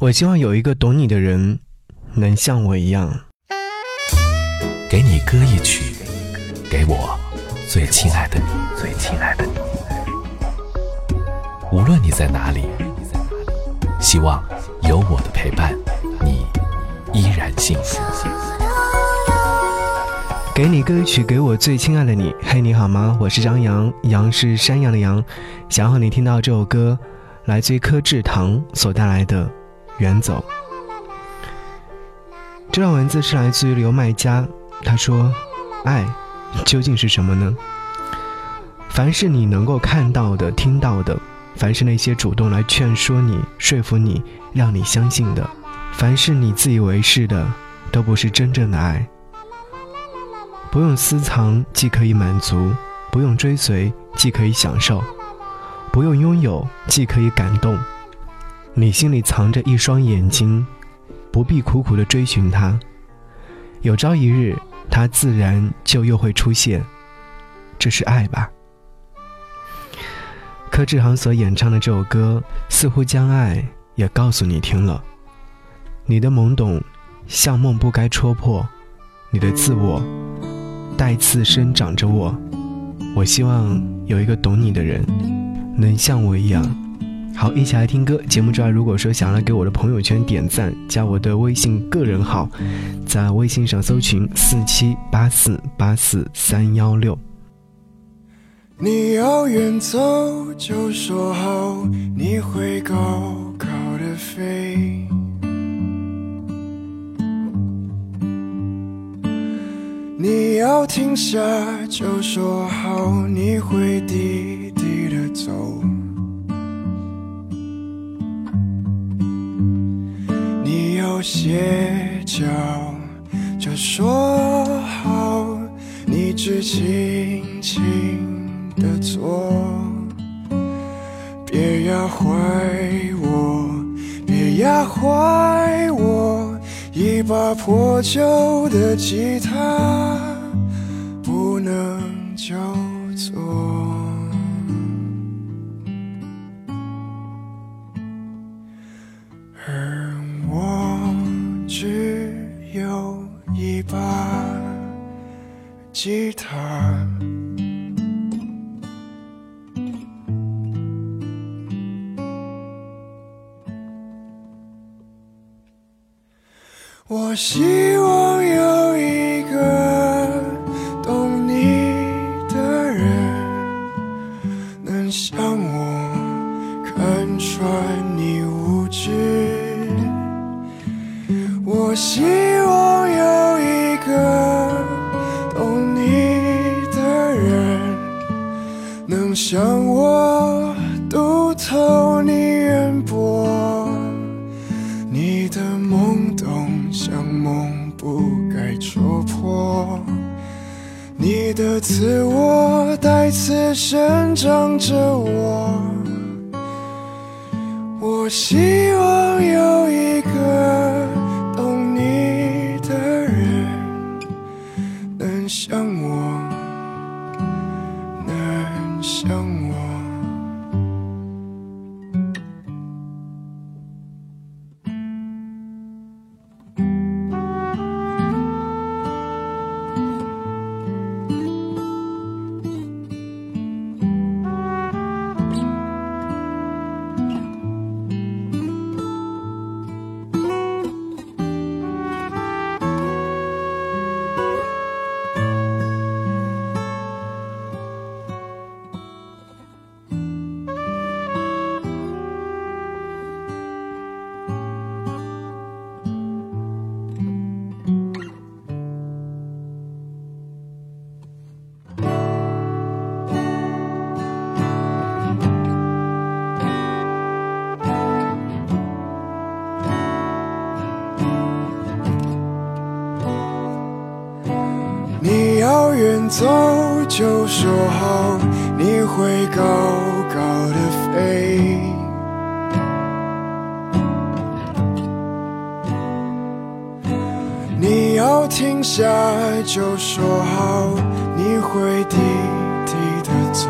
我希望有一个懂你的人，能像我一样，给你歌一曲，给我最亲爱的你，最亲爱的你。无论你在哪里，希望有我的陪伴，你依然幸福。给你歌曲，给我最亲爱的你。嘿，你好吗？我是张扬，杨是山羊的羊。想和你听到这首歌，来自于柯志堂所带来的《远走》。这段文字是来自于刘麦佳，他说：“爱究竟是什么呢？凡是你能够看到的、听到的，凡是那些主动来劝说你、说服你、让你相信的，凡是你自以为是的，都不是真正的爱。”不用私藏，既可以满足；不用追随，既可以享受；不用拥有，既可以感动。你心里藏着一双眼睛，不必苦苦的追寻它。有朝一日，它自然就又会出现。这是爱吧？柯志航所演唱的这首歌，似乎将爱也告诉你听了。你的懵懂，像梦不该戳破；你的自我。带刺生长着我，我希望有一个懂你的人，能像我一样。好，一起来听歌。节目之外，如果说想要给我的朋友圈点赞，加我的微信个人号，在微信上搜寻四七八四八四三幺六。你要远走，就说好，你会高高的飞。你要停下，就说好，你会低低的走。歇脚，就说好，你只轻轻的做。别压坏我，别压坏我。一把破旧的吉他，不能叫吉他。我希望有一个懂你的人，能像我看穿你无知。我希像我读透你眼波，你的懵懂。像梦不该戳破，你的自我带刺生长着我，我希望有一个懂你的人，能像我，走，就说好，你会高高的飞。你要停下，就说好，你会低低的走。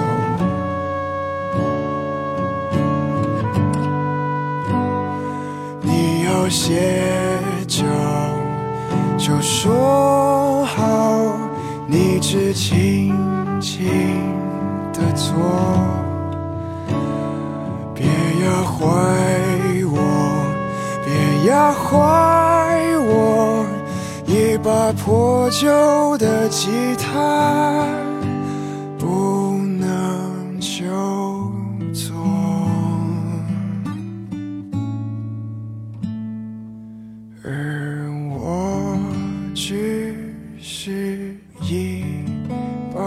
你要歇脚，就说好，是轻轻的做，别压坏我，别压坏我，一把破旧的吉他一把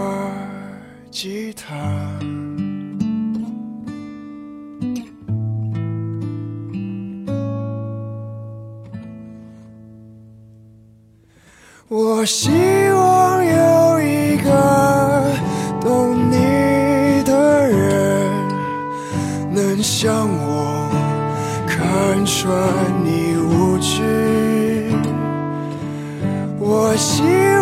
吉他。我希望有一个懂你的人，能像我看穿你无知。我希望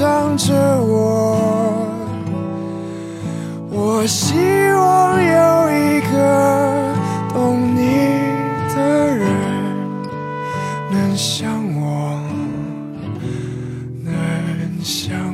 想着我我希望有一个懂你的人能像我能像